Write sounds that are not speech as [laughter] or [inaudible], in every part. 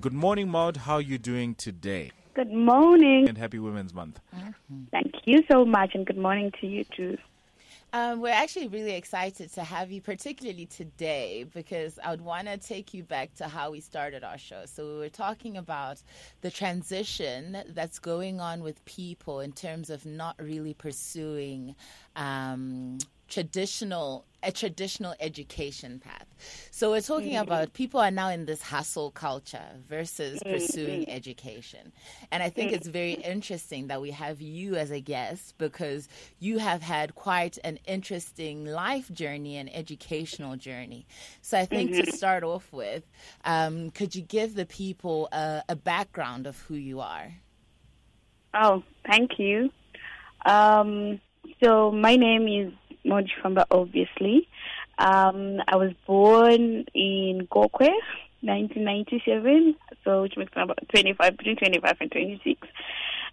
Good morning, Maud. How are you doing today? Good morning. And happy Women's Month. Mm-hmm. Thank you so much, and good morning to you too. Um, we're actually really excited to have you, particularly today, because I would want to take you back to how we started our show. So, we were talking about the transition that's going on with people in terms of not really pursuing um, traditional a traditional education path. So we're talking mm-hmm. about people are now in this hustle culture versus mm-hmm. pursuing education. And I think mm-hmm. it's very interesting that we have you as a guest because you have had quite an interesting life journey and educational journey. So I think to mm-hmm. start off with, um, could you give the people a, a, background of who you are? Oh, thank you. Um, so my name is Maud Chifamba, obviously. Um, I was born in Gokwe, 1997, so which makes me about 25, between 25 and 26.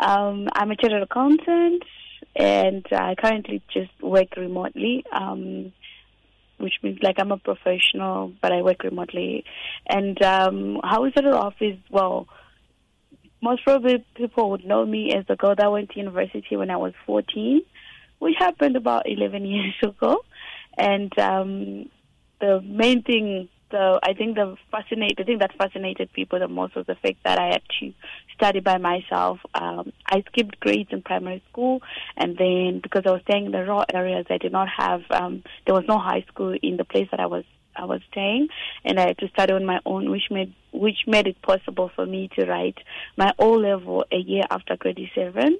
Um, I'm a chartered accountant, and I currently just work remotely. Um, which means like I'm a professional, but I work remotely. And um, how we started off is well, most probably people would know me as the girl that went to university when I was 14 which happened about 11 years ago. And um, the main thing, the I think the fascinate, the thing that fascinated people the most was the fact that I had to study by myself. Um, I skipped grades in primary school, and then because I was staying in the rural areas, I did not have. Um, there was no high school in the place that I was I was staying, and I had to study on my own, which made which made it possible for me to write my O level a year after grade seven.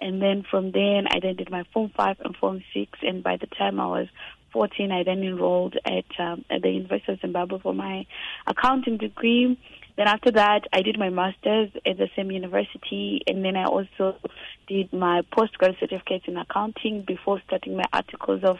And then from then, I then did my Form 5 and Form 6. And by the time I was 14, I then enrolled at, um, at the University of Zimbabwe for my accounting degree. Then after that, I did my master's at the same university, and then I also did my postgraduate certificate in accounting before starting my articles of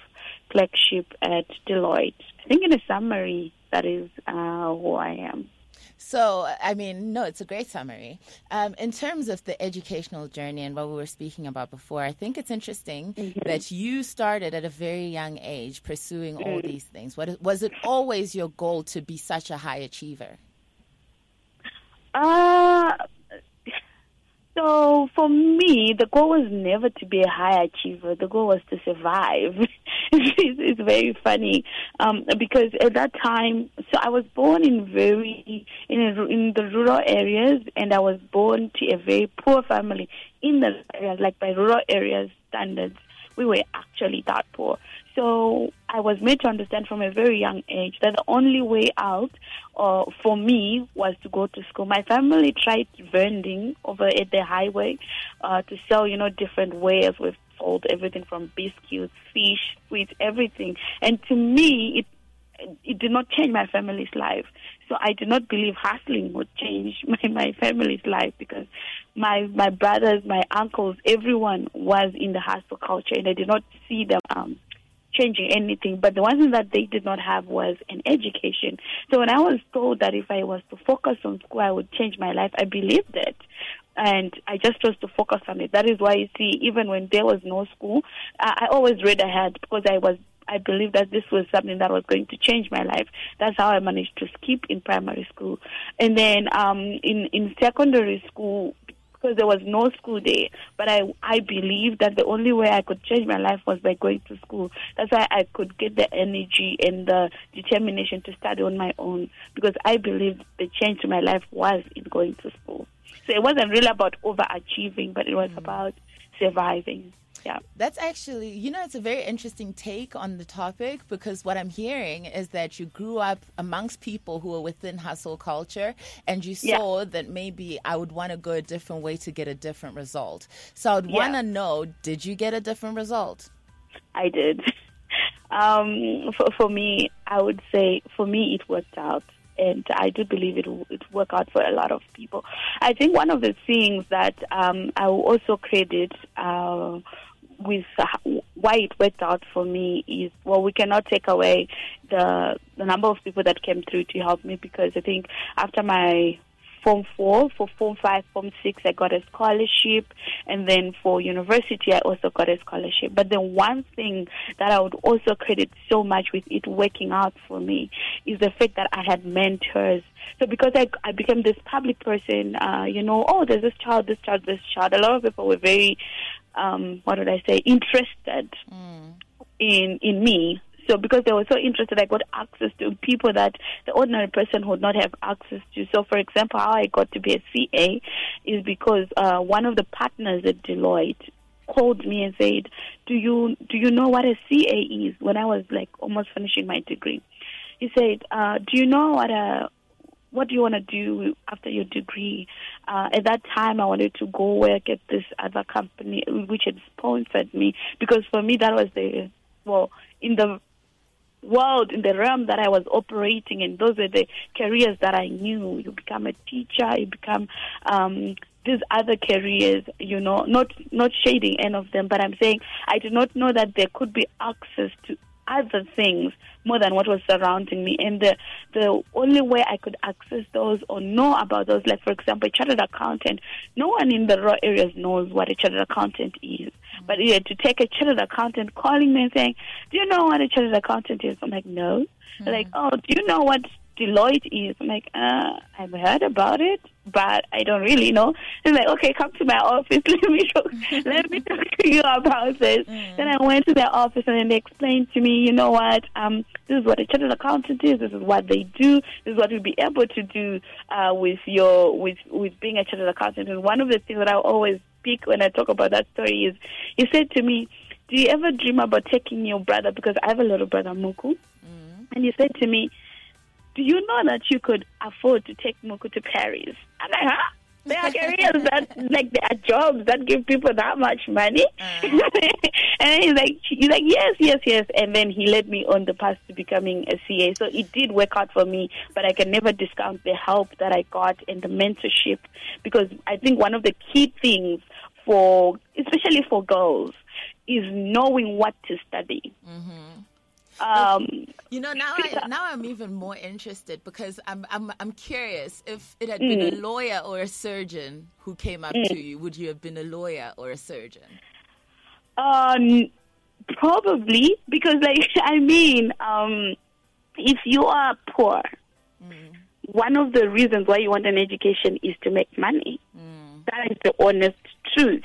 clerkship at Deloitte. I think, in a summary, that is uh, who I am. So, I mean, no, it's a great summary. Um, in terms of the educational journey and what we were speaking about before, I think it's interesting mm-hmm. that you started at a very young age pursuing mm-hmm. all these things. What, was it always your goal to be such a high achiever? Uh, so for me, the goal was never to be a high achiever. The goal was to survive. [laughs] it's, it's, very funny um, because at that time, so I was born in very in a, in the rural areas, and I was born to a very poor family in the areas, like by rural areas standards. We were actually that poor. So I was made to understand from a very young age that the only way out uh, for me was to go to school. My family tried vending over at the highway uh, to sell, you know, different wares. We've sold everything from biscuits, fish, sweets, everything. And to me, it it did not change my family's life. So I do not believe hustling would change [laughs] my, my family's life because my my brothers, my uncles, everyone was in the hustle culture, and I did not see them um, changing anything. But the one thing that they did not have was an education. So when I was told that if I was to focus on school, I would change my life, I believed it. And I just chose to focus on it. That is why you see, even when there was no school, I, I always read ahead because I was I believed that this was something that was going to change my life. That's how I managed to skip in primary school. And then um, in in secondary school, because there was no school there. But I I believe that the only way I could change my life was by going to school. That's why I could get the energy and the determination to study on my own because I believe the change to my life was in going to school. So it wasn't really about overachieving, but it was mm-hmm. about surviving. Yeah. That's actually, you know, it's a very interesting take on the topic because what I'm hearing is that you grew up amongst people who are within hustle culture and you saw yeah. that maybe I would want to go a different way to get a different result. So I'd want to know did you get a different result? I did. [laughs] Um, for, for me, I would say for me it worked out and I do believe it it work out for a lot of people. I think one of the things that um, I will also credit uh, with uh, why it worked out for me is well, we cannot take away the the number of people that came through to help me because I think after my Form 4. For Form 5, Form 6, I got a scholarship. And then for university, I also got a scholarship. But the one thing that I would also credit so much with it working out for me is the fact that I had mentors. So because I, I became this public person, uh, you know, oh, there's this child, this child, this child. A lot of people were very, um, what did I say, interested Mm. in in me. So because they were so interested, I got access to people that the ordinary person would not have access to. So, for example, how I got to be a CA is because uh, one of the partners at Deloitte called me and said, "Do you do you know what a CA is?" When I was like almost finishing my degree, he said, uh, "Do you know what a what do you want to do after your degree? Uh, at that time, I wanted to go work at this other company which had sponsored me because for me that was the well in the world in the realm that I was operating in. Those were the careers that I knew. You become a teacher, you become um, these other careers. You know, not not shading any of them, but I'm saying I did not know that there could be access to other things more than what was surrounding me. And the the only way I could access those or know about those, like for example, a chartered accountant, no one in the raw areas knows what a chartered accountant is. But yeah, to take a chartered accountant calling me and saying, Do you know what a chartered accountant is? I'm like, No. They're Like, oh, do you know what Deloitte is? I'm like, uh, I've heard about it, but I don't really know. They're like, okay, come to my office. [laughs] Let me talk, let me talk to you about this. Then I went to their office and then they explained to me, you know what, um, this is what a chartered accountant is. This is what they do. This is what you'll be able to do uh, with your with with being a chartered accountant. And one of the things that I always speak when I talk about that story is, he said to me, "Do you ever dream about taking your brother? Because I have a little brother, Muku." And he said to me, Do you know that you could afford to take Muku to Paris? I'm like, Huh? There are careers that, like, there are jobs that give people that much money. Mm. [laughs] and he's like, he's like, yes, yes, yes. And then he led me on the path to becoming a CA. So it did work out for me, but I can never discount the help that I got and the mentorship because I think one of the key things for, especially for girls, is knowing what to study. Mm-hmm. Um, You know, now I, now I'm even more interested because I'm I'm I'm curious if it had been a lawyer or a surgeon who came up to you, would you have been a lawyer or a surgeon? Um, probably because, like, [laughs] I mean, um, if you are poor, one of the reasons why you want an education is to make money. That is the honest truth.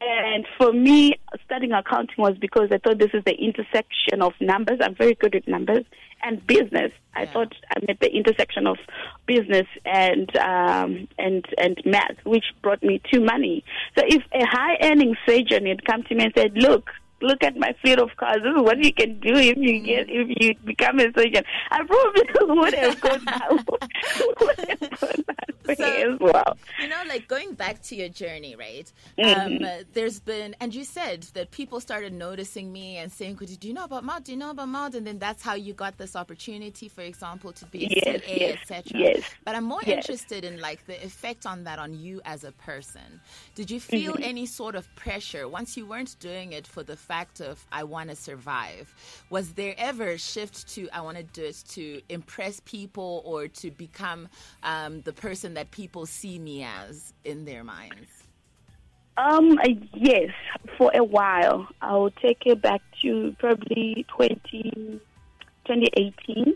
And for me, studying accounting was because I thought this is the intersection of numbers. I'm very good at numbers and business. I Yeah. thought I'm at the intersection of business and um, and and math, which brought me to money. So if a high earning surgeon had come to me and said, "Look." Look at my fleet of cars. This is what you can do if you get if you become a surgeon. I probably [laughs] would have gone that [laughs] would have gone that way So- as well. You know, like going back to your journey, right? Mm-hmm. Um, there's been, and you said that people started noticing me and saying, "Do you know about Maud? Do you know about Maud?" And then that's how you got this opportunity, for example, to be a Yes, CA, yes, etc. yes, But I'm more yes. interested in like the effect on that on you as a person. Did you feel Mm-hmm. any sort of pressure once you weren't doing it for the fact of I want to survive? Was there ever a shift to I want to do it to impress people or to become um, the person that people see me as in their minds? Um, yes, for a while. I'll take it back to probably 20, 2018.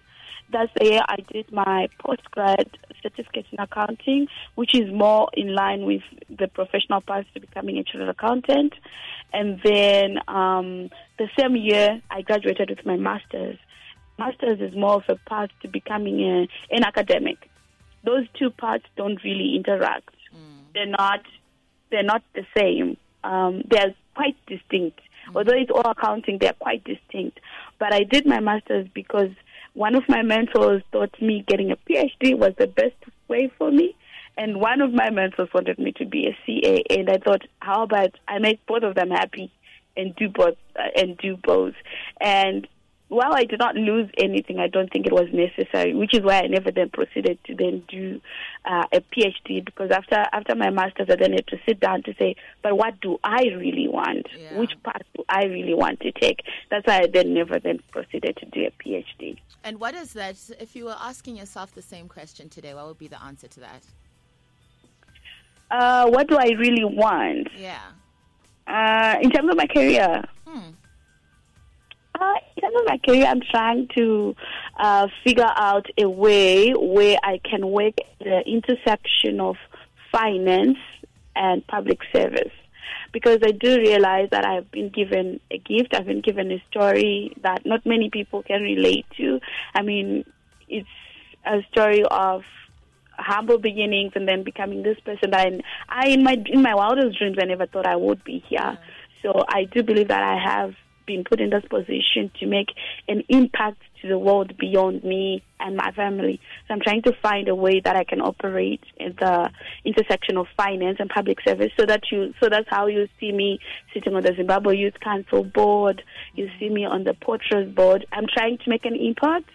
That's the year I did my postgrad certificate in accounting, which is more in line with the professional path to becoming a chartered accountant. And then um, the same year, I graduated with my master's. Master's is more of a path to becoming a, an academic. Those two parts don't really interact. They're not they're not the same. Um, they're quite distinct. Although it's all accounting, they're quite distinct. But I did my master's because one of my mentors thought me getting a PhD was the best way for me. And one of my mentors wanted me to be a CA, and I thought, how about I make both of them happy and do both uh, and do both. And while I did not lose anything, I don't think it was necessary, which is why I never then proceeded to then do uh, a PhD because after after my master's, I then had to sit down to say, but what do I really want? Yeah. Which path do I really want to take? That's why I then never then proceeded to do a PhD. And what is that? If you were asking yourself the same question today, what would be the answer to that? Uh, what do I really want? Yeah. Uh, in terms of my career, Hmm. Uh, in terms of my career, I'm trying to uh, figure out a way where I can work at the intersection of finance and public service. Because I do realize that I've been given a gift, I've been given a story that not many people can relate to. I mean, it's a story of humble beginnings and then becoming this person that I, I in my in my wildest dreams I never thought I would be here. So I do believe that I have been put in this position to make an impact to the world beyond me and my family. So I'm trying to find a way that I can operate at the intersection of finance and public service so that you so that's how you see me sitting on the Zimbabwe Youth Council board, you see me on the Port Trust board. I'm trying to make an impact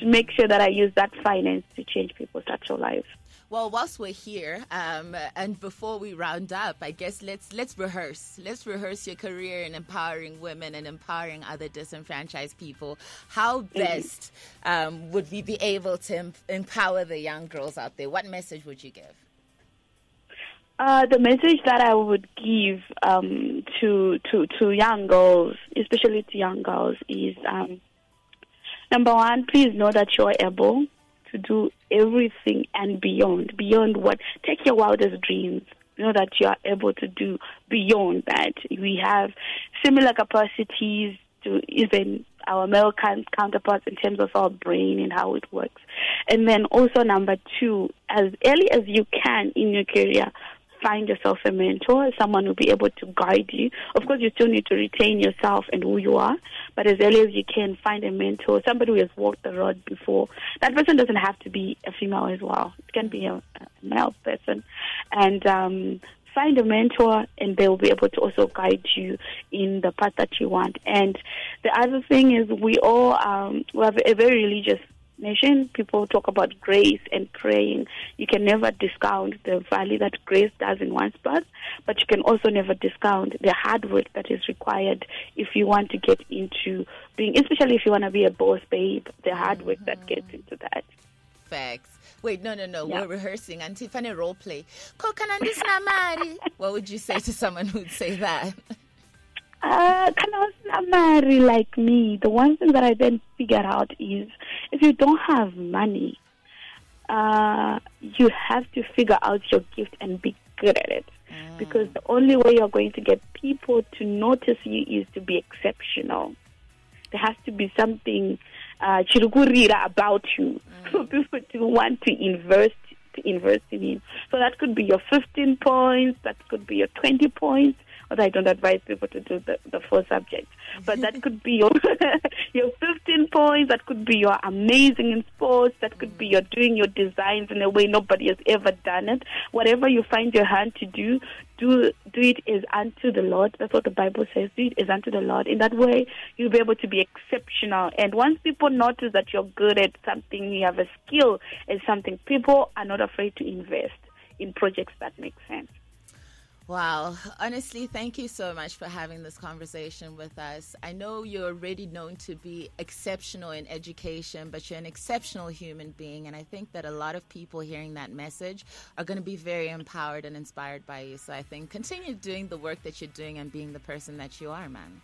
to make sure that I use that finance to change people's actual lives. Well, whilst we're here, um, and before we round up, I guess let's let's rehearse. Let's rehearse your career in empowering women and empowering other disenfranchised people. How best um, would we be able to em- empower the young girls out there? What message would you give? Uh, the message that I would give um, to to to young girls, especially to young girls, is um, number one, please know that you're able to do everything and beyond, beyond what. Take your wildest dreams. You Know that you are able to do beyond that. We have similar capacities to even our male counterparts in terms of our brain and how it works. And then also number two, as early as you can in your career, find yourself a mentor, someone will be able to guide you. Of course, you still need to retain yourself and who you are, but as early as you can, find a mentor, somebody who has walked the road before. That person doesn't have to be a female as well. It can be a, a male person. And um, find a mentor, and they will be able to also guide you in the path that you want. And the other thing is, we all um, we have a very religious nation. People talk about grace and praying. You can never discount the value that grace does in one's path, but you can also never discount the hard work that is required if you want to get into being, especially if you want to be a boss babe, the hard work that mm-hmm. gets into that. Facts. Wait, no, no, no. Yeah. We're rehearsing. Auntie Fanny role play. [laughs] What would you say to someone who'd say that? Uh, marry like me. The one thing that I then figured out is if you don't have money, uh, you have to figure out your gift and be good at it. Because the only way you're going to get people to notice you is to be exceptional. There has to be something uh, chirukurira about you [laughs] for people to want to invest to invest in you. So that could be your 15 points, that could be your 20 points. Although I don't advise people to do the, the four subjects, but that could be your [laughs] your 15 points. That could be your amazing in sports. That could be your doing your designs in a way nobody has ever done it. Whatever you find your hand to do, do do it as unto the Lord. That's what the Bible says. Do it as unto the Lord. In that way, you'll be able to be exceptional. And once people notice that you're good at something, you have a skill at something, people are not afraid to invest in projects that make sense. Wow. Honestly, thank you so much for having this conversation with us. I know you're already known to be exceptional in education, but you're an exceptional human being. And I think that a lot of people hearing that message are going to be very empowered and inspired by you. So I think continue doing the work that you're doing and being the person that you are, man.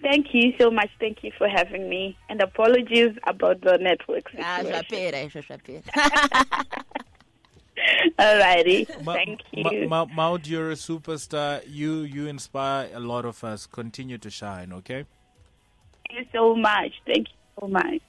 Thank you so much. Thank you for having me. And apologies about the network Ah, situation. jwapera, jwapera. [laughs] Alrighty. Ma- Thank Ma- you. Ma- Maud, you're a superstar. You you inspire a lot of us. Continue to shine, okay? Thank you so much. Thank you so much.